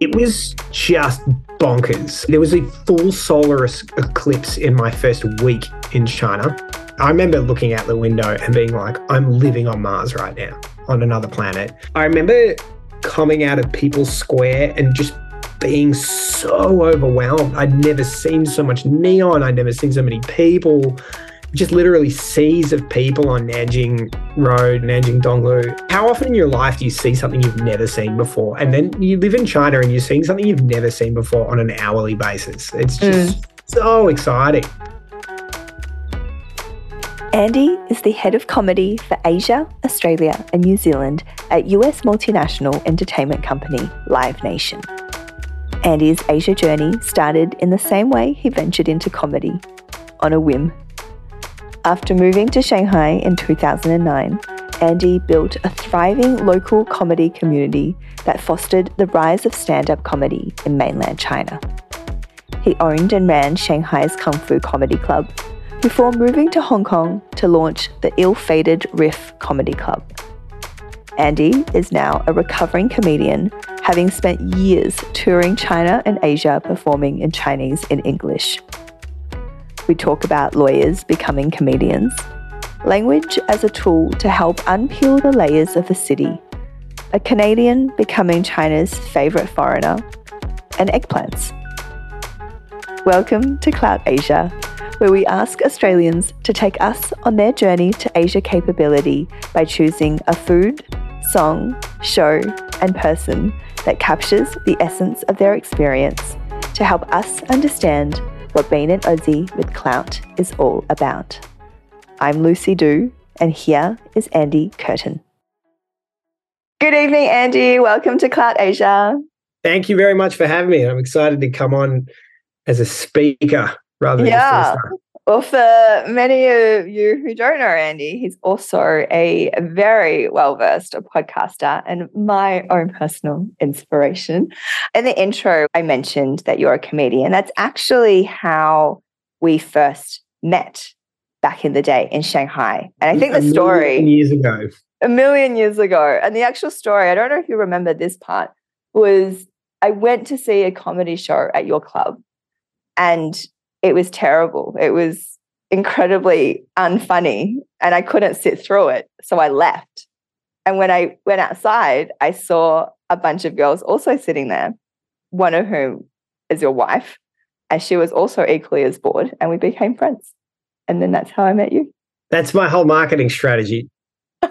It was just bonkers. There was a full solar eclipse in my first week in China. I remember looking out the window and being like, I'm living on Mars right now, on another planet. I remember coming out of People's Square and just being so overwhelmed. I'd never seen so much neon, I'd never seen so many people just literally seas of people on Nanjing Road, Nanjing Donglu. How often in your life do you see something you've never seen before? And then you live in China and you're seeing something you've never seen before on an hourly basis. It's just mm. so exciting. Andy is the head of comedy for Asia, Australia, and New Zealand at US multinational entertainment company Live Nation. Andy's Asia journey started in the same way he ventured into comedy, on a whim after moving to Shanghai in 2009, Andy built a thriving local comedy community that fostered the rise of stand up comedy in mainland China. He owned and ran Shanghai's Kung Fu Komedy Club before moving to Hong Kong to launch the ill fated Riff Comedy Club. Andy is now a recovering comedian, having spent years touring China and Asia performing in Chinese and English we talk about lawyers becoming comedians, language as a tool to help unpeel the layers of the city, a Canadian becoming China's favourite foreigner, and eggplants. Welcome to Clout Asia, where we ask Australians to take us on their journey to Asia capability by choosing a food, song, show, and person that captures the essence of their experience to help us understand what being an Aussie with clout is all about. I'm Lucy Dew, and here is Andy Curtain. Good evening, Andy. Welcome to Clout Asia. Thank you very much for having me. I'm excited to come on as a speaker rather than yeah. Well, for many of you who don't know Andy, he's also a very well versed podcaster and my own personal inspiration. In the intro, I mentioned that you're a comedian. That's actually how we first met back in the day in Shanghai. And I think the story years ago. A million years ago. And the actual story, I don't know if you remember this part, was I went to see a comedy show at your club. And it was terrible. It was incredibly unfunny and I couldn't sit through it. So I left. And when I went outside, I saw a bunch of girls also sitting there, one of whom is your wife. And she was also equally as bored, and we became friends. And then that's how I met you. That's my whole marketing strategy.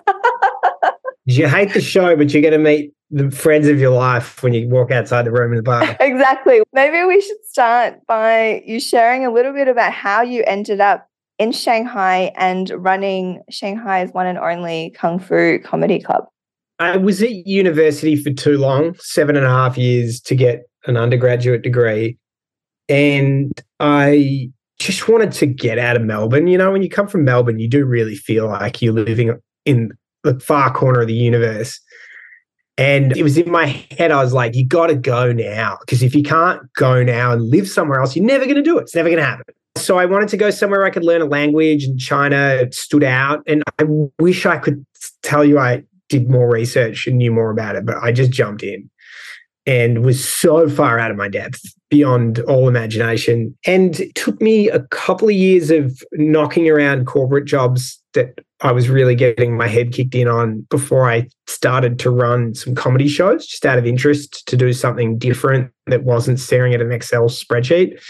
you hate the show, but you're going to meet the friends of your life when you walk outside the room in the bar. exactly. Maybe we should start by you sharing a little bit about how you ended up in Shanghai and running Shanghai's one and only Kung Fu Komedy Club. I was at university for too long, seven and a half years to get an undergraduate degree. And I just wanted to get out of Melbourne. You know, when you come from Melbourne, you do really feel like you're living in the far corner of the universe. And it was in my head, I was like, you got to go now. Because if you can't go now and live somewhere else, you're never going to do it. It's never going to happen. So I wanted to go somewhere I could learn a language, and China stood out. And I wish I could tell you I did more research and knew more about it, but I just jumped in and was so far out of my depth beyond all imagination. And it took me a couple of years of knocking around corporate jobs that I was really getting my head kicked in on before I started to run some comedy shows just out of interest to do something different that wasn't staring at an Excel spreadsheet.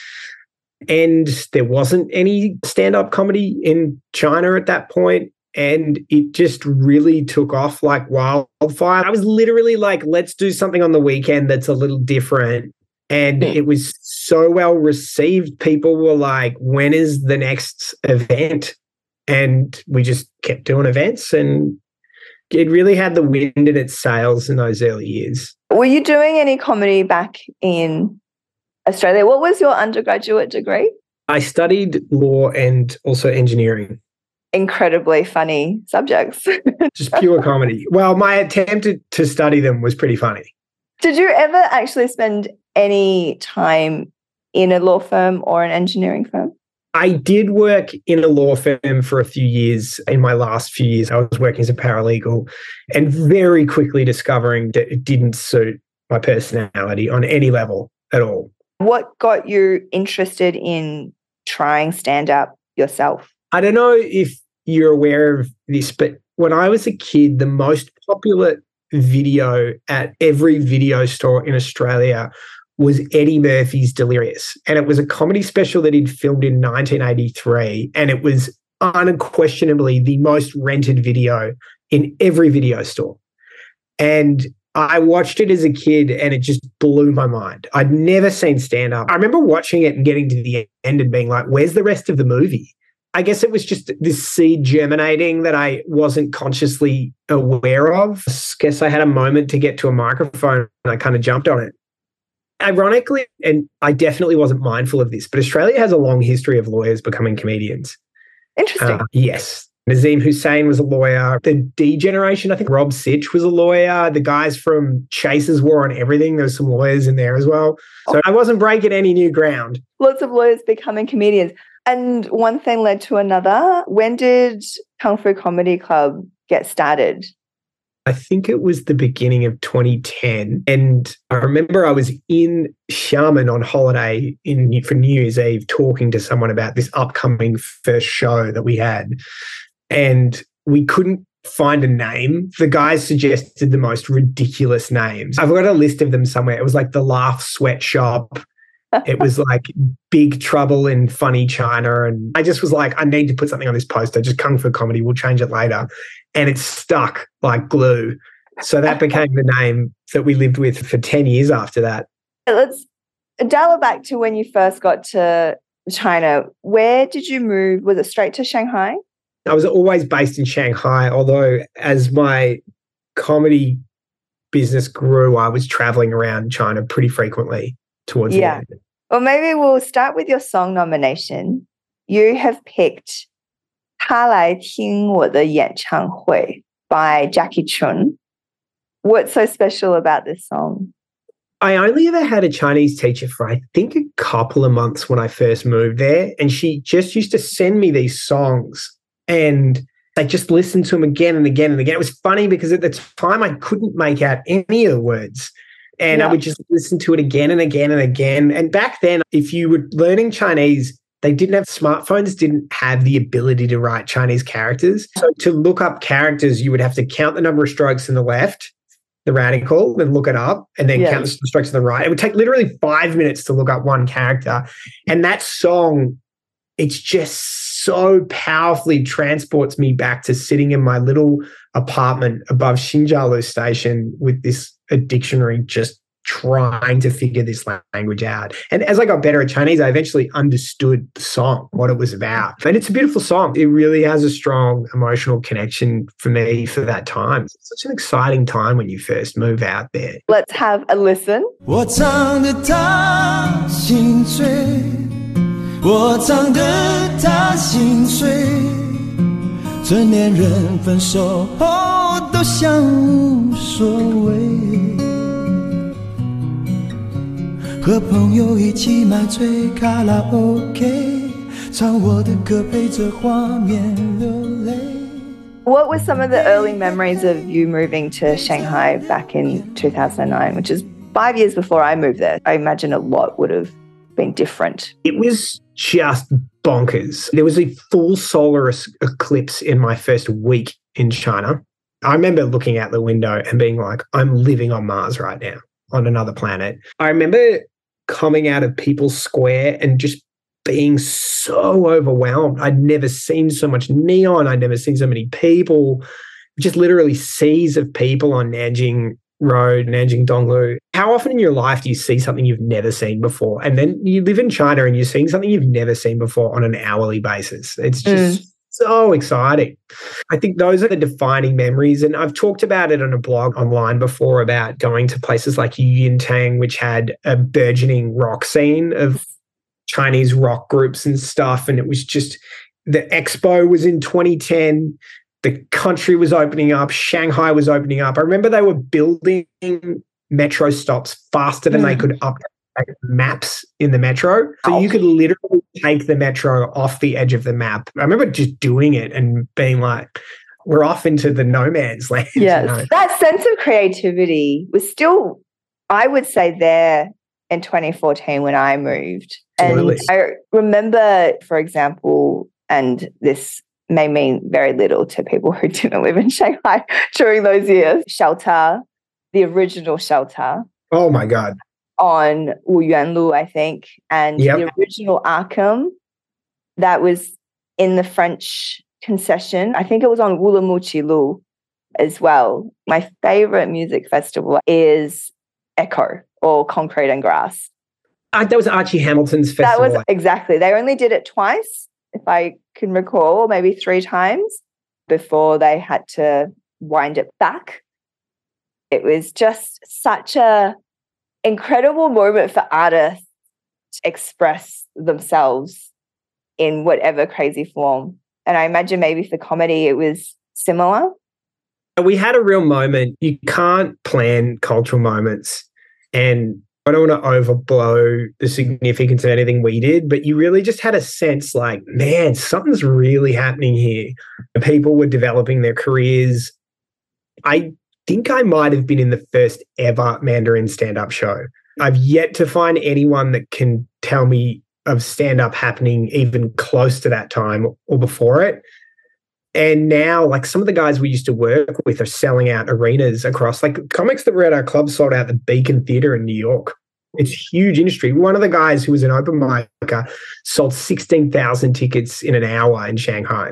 And there wasn't any stand up comedy in China at that point, And it just really took off like wildfire. I was literally like, let's do something on the weekend that's a little different. And hmm. it was so well received. People were like, when is the next event? And we just kept doing events and it really had the wind in its sails in those early years. Were you doing any comedy back in Australia? What was your undergraduate degree? I studied law and also engineering. Incredibly funny subjects. just pure comedy. Well, my attempt to study them was pretty funny. Did you ever actually spend any time in a law firm or an engineering firm? I did work in a law firm for a few years. In my last few years, I was working as a paralegal and very quickly discovering that it didn't suit my personality on any level at all. What got you interested in trying stand up yourself? I don't know if you're aware of this, but when I was a kid, the most popular video at every video store in Australia was Eddie Murphy's Delirious. And it was a comedy special that he'd filmed in 1983. And it was unquestionably the most rented video in every video store. And I watched it as a kid and it just blew my mind. I'd never seen stand up. I remember watching it and getting to the end and being like, where's the rest of the movie? I guess it was just this seed germinating that I wasn't consciously aware of. I guess I had a moment to get to a microphone and I kind of jumped on it. Ironically, and I definitely wasn't mindful of this, but Australia has a long history of lawyers becoming comedians. Interesting. Uh, yes. Nazeem Hussain was a lawyer. The D generation, I think Rob Sitch was a lawyer. The guys from Chaser's War on Everything, there's some lawyers in there as well. So I wasn't breaking any new ground. Lots of lawyers becoming comedians. And one thing led to another. When did Kung Fu Komedy Club get started? I think it was the beginning of 2010. And I remember I was in Xiamen on holiday in for New Year's Eve talking to someone about this upcoming first show that we had. And we couldn't find a name. The guys suggested the most ridiculous names. I've got a list of them somewhere. It was like the Laugh Sweatshop. It was like Big Trouble in Funny China. And I just was like, I need to put something on this poster, just Kung Fu Komedy. We'll change it later. And it stuck like glue. So that became the name that we lived with for 10 years after that. Let's dial it back to when you first got to China. Where did you move? Was it straight to Shanghai? I was always based in Shanghai, although as my comedy business grew, I was traveling around China pretty frequently towards yeah. Well, maybe we'll start with your song nomination. You have picked 她来听我的演唱会 by Jacky Cheung. What's so special about this song? I only ever had a Chinese teacher for I think a couple of months when I first moved there, and she just used to send me these songs, and I just listened to them again and again and again. It was funny because at the time I couldn't make out any of the words, and yeah. I would just listen to it again and again and again. And back then, if you were learning Chinese, they didn't have smartphones, didn't have the ability to write Chinese characters. So to look up characters, you would have to count the number of strokes in the left, the radical, and look it up, and then count the strokes to the right. It would take literally five minutes to look up one character. And that song, it's just so powerfully transports me back to sitting in my little apartment above Xinjialu station with this a dictionary just trying to figure this language out. And as I got better at Chinese, I eventually understood the song, what it was about. And it's a beautiful song. It really has a strong emotional connection for me for that time. It's such an exciting time when you first move out there. Let's have a listen. 我唱的他心碎，我唱的他心碎，成年人分手后 都像无所谓。和朋友一起买醉卡拉 OK，唱我的歌陪着画面流泪。What were some of the early memories of you moving to Shanghai back in 2009, which is five years before I moved there? I imagine a lot would have been different. It was just bonkers. There was a full solar eclipse in my first week in China. I remember looking out the window and being like, I'm living on Mars right now, on another planet. I remember coming out of People's Square and just being so overwhelmed. I'd never seen so much neon. I'd never seen so many people, just literally seas of people on Nanjing Road, Nanjing Donglu. How often in your life do you see something you've never seen before? And then you live in China and you're seeing something you've never seen before on an hourly basis. It's just mm so exciting. I think those are the defining memories. And I've talked about it on a blog online before about going to places like Yuyintang, which had a burgeoning rock scene of Chinese rock groups and stuff. And it was just the expo was in 2010. The country was opening up. Shanghai was opening up. I remember they were building metro stops faster than mm. they could update maps in the metro. So oh. you could literally take the metro off the edge of the map. I remember just doing it and being like, we're off into the no man's land. Yes. That sense of creativity was still I would say there in 2014 when I moved. Absolutely. And I remember, for example, and this may mean very little to people who didn't live in Shanghai during those years, shelter, the original shelter Oh my God. On Wuyuanlu, I think, and Yep. the original Arkham that was in the French concession. I think it was on Wulamuchi Lu as well. My favorite music festival is Echo or Concrete and Grass. Uh, that was Archie Hamilton's festival. That was exactly. They only did it twice, if I can recall, maybe three times before they had to wind it back. It was just such a incredible moment for artists to express themselves in whatever crazy form. And I imagine maybe for comedy it was similar. we had a real moment. You can't plan cultural moments. And I don't want to overblow the significance of anything we did, but you really just had a sense like, man, something's really happening here. People were developing their careers. I think I might have been in the first ever Mandarin stand up show. I've yet to find anyone that can tell me of stand up happening even close to that time or before it. And now, like some of the guys we used to work with are selling out arenas across, like comics that were at our club sold out the Beacon Theater in New York. It's huge industry. One of the guys who was an open micer sold 16,000 tickets in an hour in Shanghai.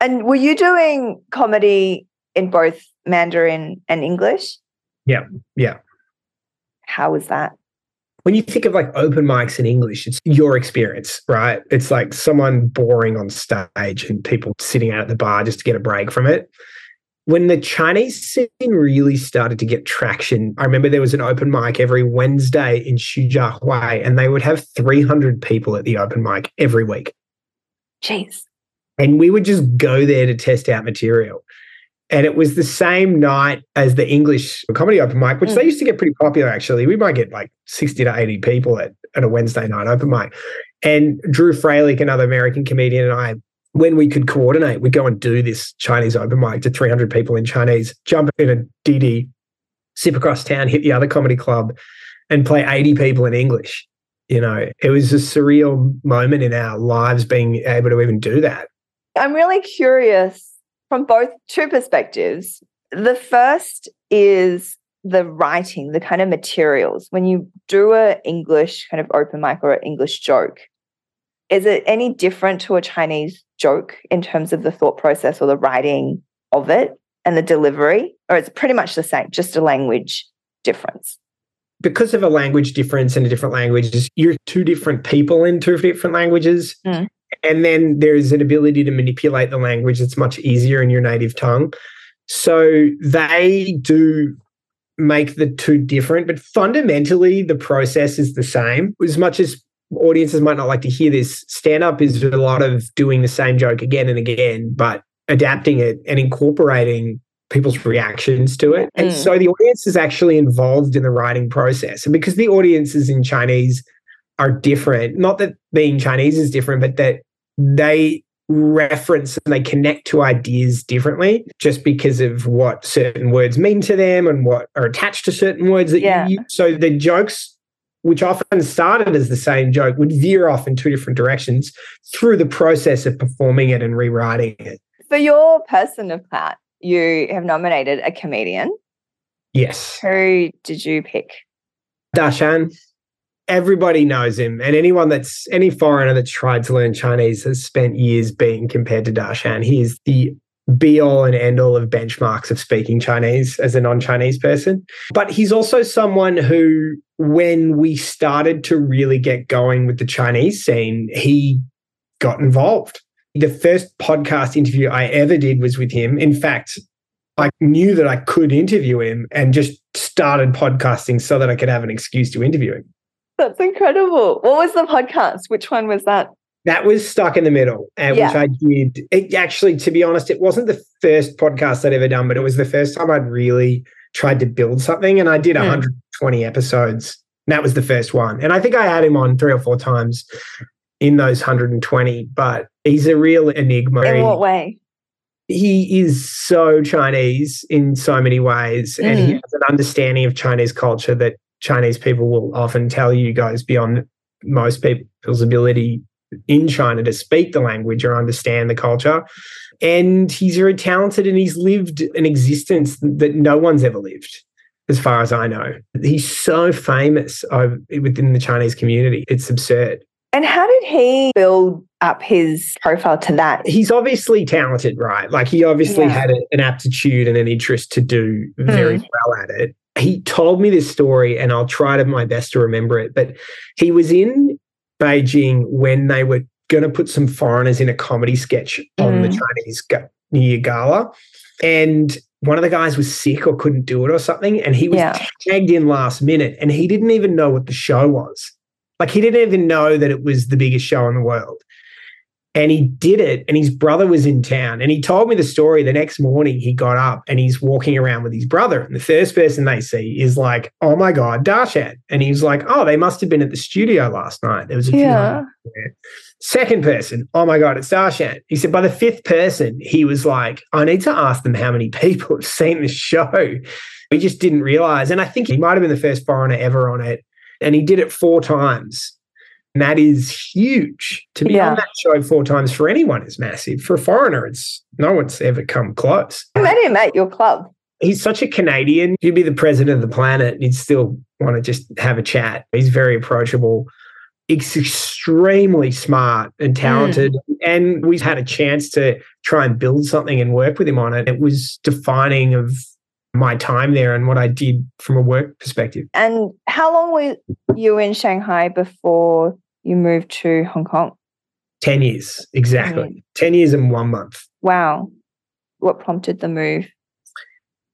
And were you doing comedy in both Mandarin and English? Yeah. Yeah. How was that? When you think of like open mics in English, it's your experience, right? It's like someone boring on stage and people sitting out at the bar just to get a break from it. When the Chinese scene really started to get traction, I remember there was an open mic every Wednesday in Xujiahui, and they would have 300 people at the open mic every week. Jeez. And we would just go there to test out material. And it was the same night as the English comedy open mic, which Mm. they used to get pretty popular actually. We might get like 60 to 80 people at, at a Wednesday night open mic. And Drew Freilich, another American comedian, and I, when we could coordinate, we'd go and do this Chinese open mic to 300 people in Chinese, jump in a DD, sip across town, hit the other comedy club, and play 80 people in English. You know, it was a surreal moment in our lives being able to even do that. I'm really curious from both two perspectives. The first is the writing, the kind of materials. When you do a English kind of open mic or an English joke, is it any different to a Chinese joke in terms of the thought process or the writing of it and the delivery? Or it's pretty much the same, just a language difference? because of a language difference and a different languages, you're two different people in two different languages. Mm. And then there's an ability to manipulate the language that's much easier in your native tongue. So they do make the two different, but fundamentally the process is the same. As much as audiences might not like to hear this, stand up is a lot of doing the same joke again and again, but adapting it and incorporating people's reactions to it. And Mm. so the audience is actually involved in the writing process. And because the audience is in Chinese are different, not that being Chinese is different, but that they reference and they connect to ideas differently just because of what certain words mean to them and what are attached to certain words that Yeah. you use. So the jokes which often started as the same joke would veer off in two different directions through the process of performing it and rewriting it. For your person of that, you have nominated a comedian. Yes. Who did you pick? Dashan. Everybody knows him, and anyone that's any foreigner that's tried to learn Chinese has spent years being compared to Dashan. He is the be all and end all of benchmarks of speaking Chinese as a non Chinese person. But he's also someone who, when we started to really get going with the Chinese scene, he got involved. The first podcast interview I ever did was with him. In fact, I knew that I could interview him and just started podcasting so that I could have an excuse to interview him. That's incredible. What was the podcast? Which one was that? That was stuck in the middle, and which I did. It actually, to be honest, it wasn't the first podcast I'd ever done, but it was the first time I'd really tried to build something. And I did Hmm. 120 episodes. And that was the first one. And I think I had him on three or four times in those 120, but he's a real enigma. In what way? he is so Chinese in so many ways, and he Mm. has an understanding of Chinese culture that Chinese people will often tell you goes beyond most people's ability in China to speak the language or understand the culture. And he's very talented and he's lived an existence that no one's ever lived, as far as I know. He's so famous within the Chinese community. It's absurd. And how did he build up his profile to that? He's obviously talented, right? Like he obviously Yeah. had an aptitude and an interest to do very hmm. well at it. He told me this story, and I'll try to my best to remember it. But he was in Beijing when they were going to put some foreigners in a comedy sketch on the Mm. Chinese New Year gala, and one of the guys was sick or couldn't do it or something, and he was Yeah. tagged in last minute, and he didn't even know what the show was. Like he didn't even know that it was the biggest show in the world. And he did it, and his brother was in town. And he told me the story. The next morning, he got up and he's walking around with his brother. And the first person they see is like, "Oh my god, Dashan!" And he's like, "Oh, they must have been at the studio last night. There was a few Yeah. there." Second person, "Oh my god, it's Dashan." He said by the fifth person, he was like, "I need to ask them how many people have seen the show." We just didn't realize, and I think he might have been the first foreigner ever on it, and he did it four times. And that is huge. To be Yeah. on that show four times for anyone is massive. For a foreigner, it's no one's ever come close. I met him at your club. He's such a Canadian. You'd be the president of the planet. and You'd still want to just have a chat. He's very approachable. He's extremely smart and hmm. talented. And we had a chance to try and build something and work with him on it. It was defining of my time there and what I did from a work perspective. And how long were you in Shanghai before you moved to Hong Kong? 10 years, exactly. 10 years and one month. Wow. What prompted the move?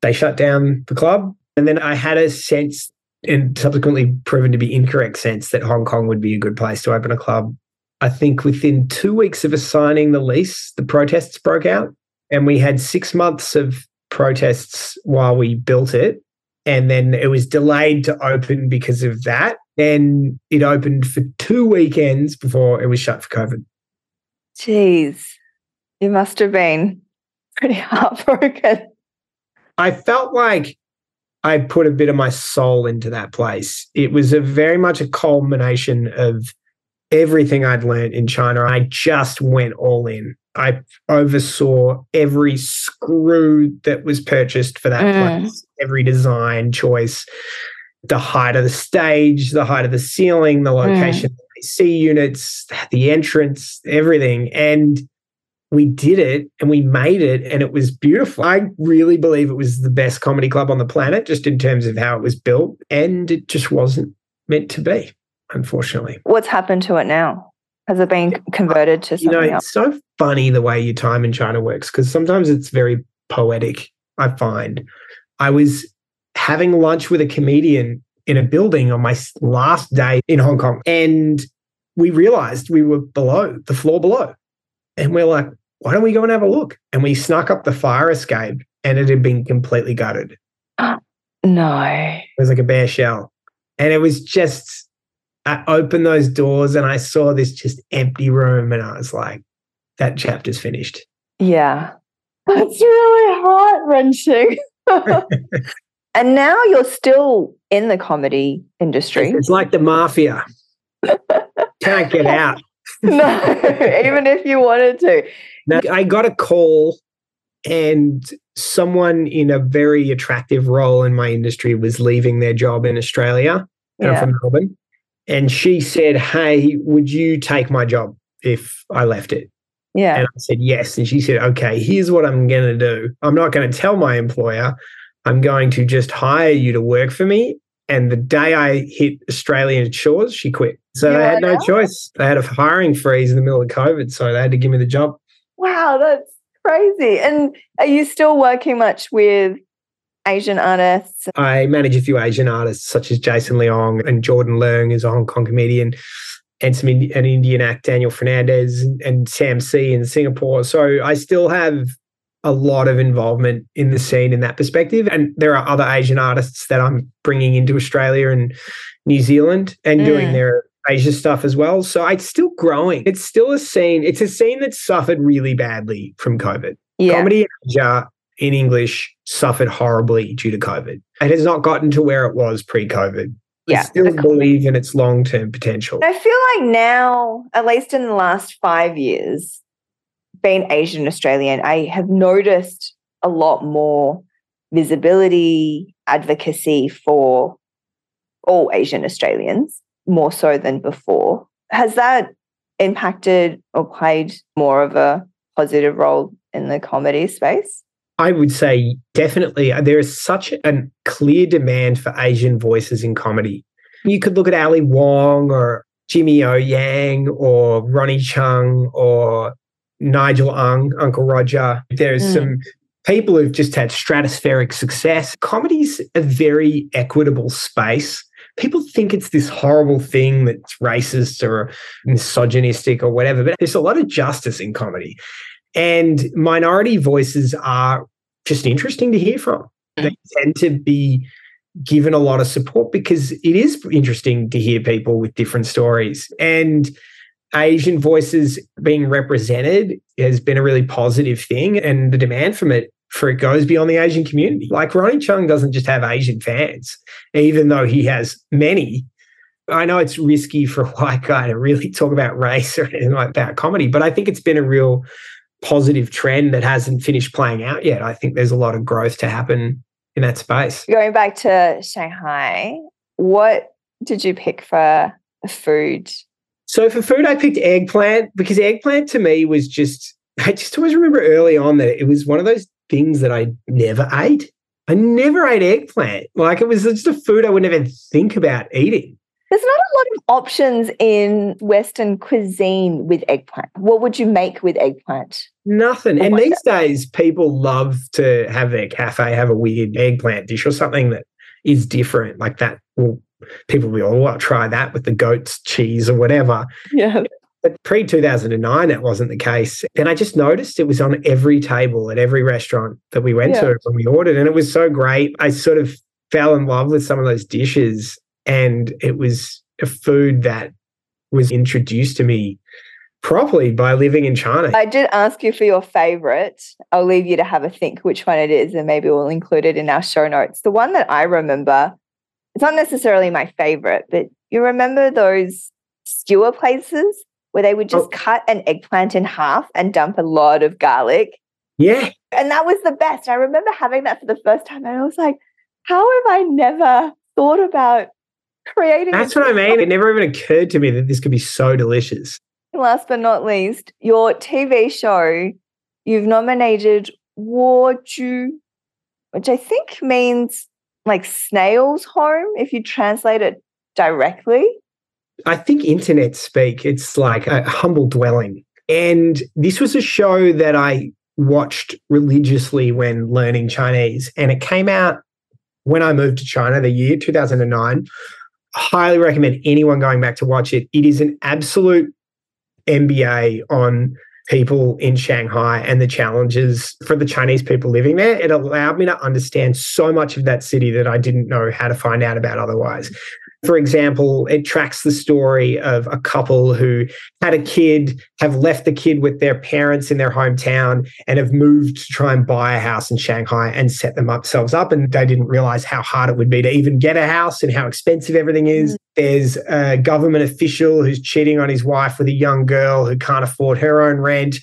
they shut down the club. And then I had a sense, and subsequently proven to be incorrect sense, that Hong Kong would be a good place to open a club. I think within two weeks of us signing the lease, the protests broke out. And we had six months of protests while we built it. And then it was delayed to open because of that. Then it opened for two weekends before it was shut for COVID. Jeez. You must have been pretty heartbroken. I felt like I put a bit of my soul into that place. It was a very much a culmination of everything I'd learned in China. I just went all in. I oversaw every screw that was purchased for that Mm. place, every design choice, the height of the stage, the height of the ceiling, the location of the AC units, the entrance, everything. And we did it and we made it and it was beautiful. I really believe it was the best comedy club on the planet, just in terms of how it was built. And it just wasn't meant to be, unfortunately. What's happened to it now? Has it been converted to You know, something else? it's so funny the way your time in China works because sometimes it's very poetic, I find. I was having lunch with a comedian in a building on my last day in Hong Kong and we realized we were below the floor below. And we're like, why don't we go and have a look? And we snuck up the fire escape and it had been completely gutted. No. It was like a bare shell. And it was just, I opened those doors and I saw this just empty room and I was like, that chapter's finished. Yeah. That's really heart wrenching. and now you're still in the comedy industry. It's like the mafia. Can't get out. no, even if you wanted to. Now, I got a call, and someone in a very attractive role in my industry was leaving their job in Australia. And I'm Yeah. from Melbourne. And she said, Hey, would you take my job if I left it? Yeah. And I said, Yes. And she said, Okay, here's what I'm going to do. I'm not going to tell my employer. I'm going to just hire you to work for me. And the day I hit Australian shores, she quit. So You they had no choice. They had a hiring freeze in the middle of COVID. So they had to give me the job. Wow, that's crazy. And are you still working much with Asian artists? I manage a few Asian artists such as Jason Leong and Jordan Leung is a Hong Kong comedian, and some an Indian act Daniel Fernandes and, Sam See in Singapore. So I still have a lot of involvement in the scene in that perspective. And there are other Asian artists that I'm bringing into Australia and New Zealand and doing Mm. their Asia stuff as well. So it's still growing. It's still a scene. It's a scene that suffered really badly from COVID. Yeah. Comedy in Asia in English suffered horribly due to COVID. It has not gotten to where it was pre-COVID. Yeah. I still believe in its long-term potential. I feel like now, at least in the last five years, being Asian Australian, I have noticed a lot more visibility, advocacy for all Asian Australians, more so than before. Has that impacted or played more of a positive role in the comedy space? I would say definitely uh, there is such a clear demand for Asian voices in comedy. You could look at Ali Wong or Jimmy O Yang or Ronny Chieng or Nigel Ng, Uncle Roger. There's Mm. some people who've just had stratospheric success. Comedy's a very equitable space. People think it's this horrible thing that's racist or misogynistic or whatever, but there's a lot of justice in comedy. And minority voices are just interesting to hear from. Mm. They tend to be given a lot of support because it is interesting to hear people with different stories. And Asian voices being represented has been a really positive thing. And the demand from it for it goes beyond the Asian community. Like Ronny Chieng doesn't just have Asian fans, even though he has many. I know it's risky for a white guy to really talk about race or anything like that comedy, but I think it's been a real positive trend that hasn't finished playing out yet. I think there's a lot of growth to happen in that space. Going back to Shanghai, what did you pick for food? So for food, I picked eggplant because eggplant to me was just, I just always remember early on that it was one of those things that I never ate. I never ate eggplant. Like it was just a food I would never think about eating. There's not a lot of options in Western cuisine with eggplant. What would you make with eggplant? Nothing. And these days, people love to have their cafe have a weird eggplant dish or something that is different, like that. Well, people will be, oh, I'll try that with the goat's cheese or whatever. Yeah. But pre 2009, that wasn't the case. And I just noticed it was on every table at every restaurant that we went Yeah. to when we ordered. And it was so great. I sort of fell in love with some of those dishes. And it was a food that was introduced to me properly by living in China. I did ask you for your favorite. I'll leave you to have a think which one it is, and maybe we'll include it in our show notes. The one that I remember, it's not necessarily my favorite, but you remember those skewer places where they would just Oh. cut an eggplant in half and dump a lot of garlic. yeah. And that was the best. I remember having that for the first time, and I was like, how have I never thought about creating? That's what I mean. It never even occurred to me that this could be so delicious. last but not least, your TV show, you've nominated Woju, which I think means like snail's home if you translate it directly. I think internet speak, it's like a humble dwelling. And this was a show that I watched religiously when learning Chinese. And it came out when I moved to China, the year 2009. Highly recommend anyone going back to watch it. It is an absolute MBA on people in Shanghai and the challenges for the Chinese people living there. It allowed me to understand so much of that city that I didn't know how to find out about otherwise. For example, it tracks the story of a couple who had a kid, have left the kid with their parents in their hometown, and have moved to try and buy a house in Shanghai and set themselves up. And they didn't realize how hard it would be to even get a house and how expensive everything is. Mm. There's a government official who's cheating on his wife with a young girl who can't afford her own rent.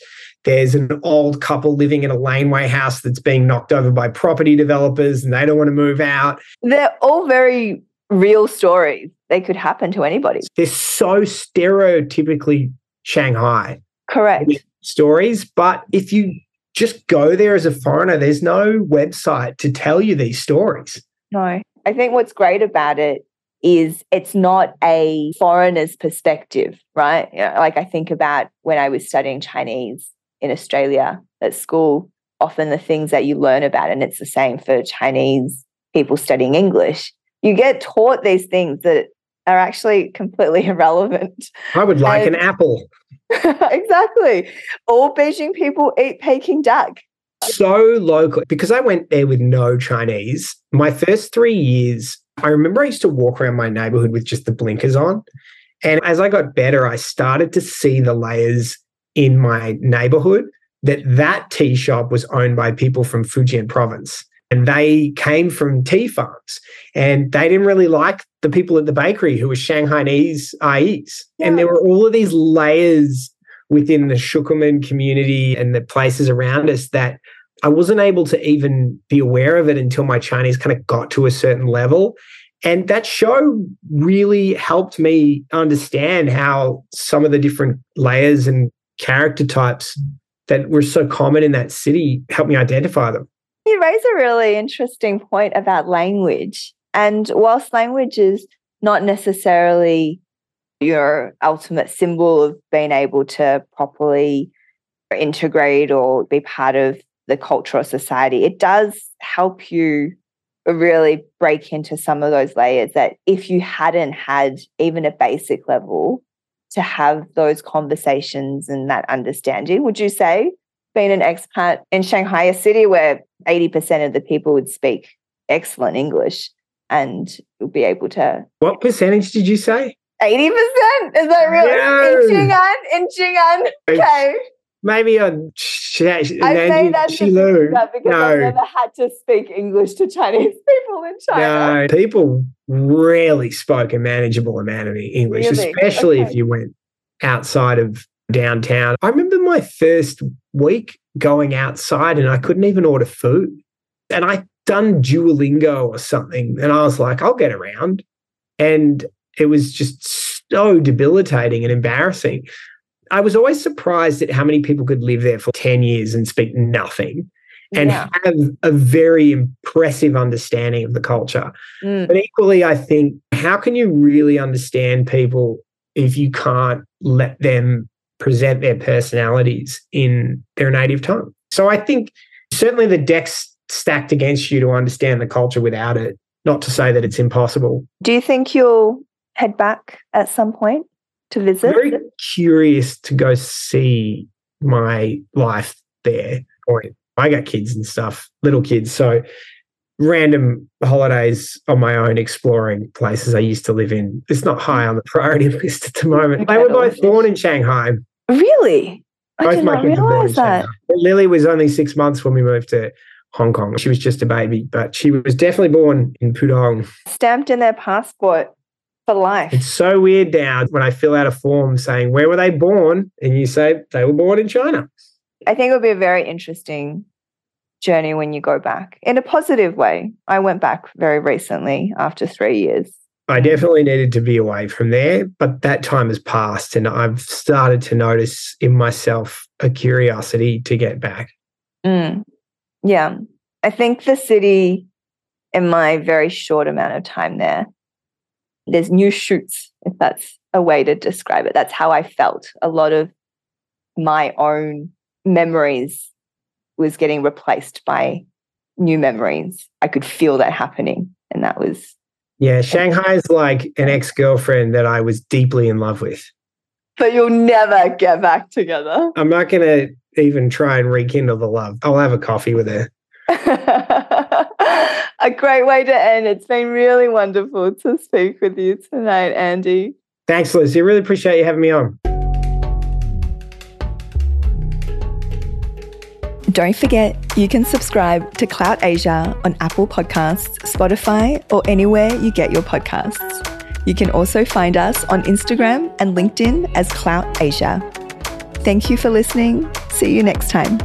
There's an old couple living in a laneway house that's being knocked over by property developers and they don't want to move out. They're all very real stories. They could happen to anybody. They're so stereotypically Shanghai Correct. stories. But if you just go there as a foreigner, there's no website to tell you these stories. No. I think what's great about it is it's not a foreigner's perspective, right? You know, like I think about when I was studying Chinese in Australia at school, often the things that you learn about, and it's the same for Chinese people studying English, you get taught these things that are actually completely irrelevant. I would like an apple. exactly. All Beijing people eat Peking duck. so local because I went there with no Chinese. My first three years, I remember I used to walk around my neighborhood with just the blinkers on. And as I got better, I started to see the layers in my neighborhood. that that tea shop was owned by people from Fujian province and they came from tea farms and they didn't really like the people at the bakery who were Shanghainese IEs. Yeah. And there were all of these layers within the Shikumen community and the places around us that I wasn't able to even be aware of it until my Chinese kind of got to a certain level. And that show really helped me understand how some of the different layers and character types that were so common in that city helped me identify them. Raise a really interesting point about language. And whilst language is not necessarily your ultimate symbol of being able to properly integrate or be part of the culture or society, it does help you really break into some of those layers that if you hadn't had even a basic level to have those conversations and that understanding, would you say being an expat in Shanghai, a city where 80% of the people would speak excellent English and be able to. What percentage did you say? 80%? Is that really? No. In Jing'an? In Jing'an? Okay. Maybe on I say that because no. I've never had to speak English to Chinese people in China. No, people rarely spoke a manageable amount of English, really? especially okay. if you went outside of downtown. I remember my first week going outside and I couldn't even order food. And I done Duolingo or something. And I was like, I'll get around. And it was just so debilitating and embarrassing. I was always surprised at how many people could live there for 10 years and speak nothing and yeah. have a very impressive understanding of the culture. Mm. But equally, I think, how can you really understand people if you can't let them present their personalities in their native tongue? So I think certainly the deck's stacked against you to understand the culture without it. Not to say that it's impossible. Do you think you'll head back at some point to visit? Very curious to go see my life there. I got kids and stuff, little kids. So random holidays on my own exploring places I used to live in. It's not high on the priority list at the moment. They were both born in Shanghai. Really? I both did not realize that. Lily was only six months when we moved to Hong Kong. She was just a baby, but she was definitely born in Pudong. Stamped in their passport for life. It's so weird now when I fill out a form saying, where were they born? And you say, they were born in China. I think it would be a very interesting journey when you go back in a positive way. I went back very recently after three years. I definitely needed to be away from there, but that time has passed and I've started to notice in myself a curiosity to get back. Mm. Yeah. I think the city, in my very short amount of time there, there's new shoots, if that's a way to describe it. That's how I felt. A lot of my own memories was getting replaced by new memories. I could feel that happening. And that was. Yeah, Shanghai is like an ex girlfriend that I was deeply in love with. But you'll never get back together. I'm not going to even try and rekindle the love. I'll have a coffee with her. a great way to end. It's been really wonderful to speak with you tonight, Andy. Thanks, Lucy. I really appreciate you having me on. Don't forget, you can subscribe to Clout Asia on Apple Podcasts, Spotify, or anywhere you get your podcasts. You can also find us on Instagram and LinkedIn as Clout Asia. Thank you for listening. See you next time.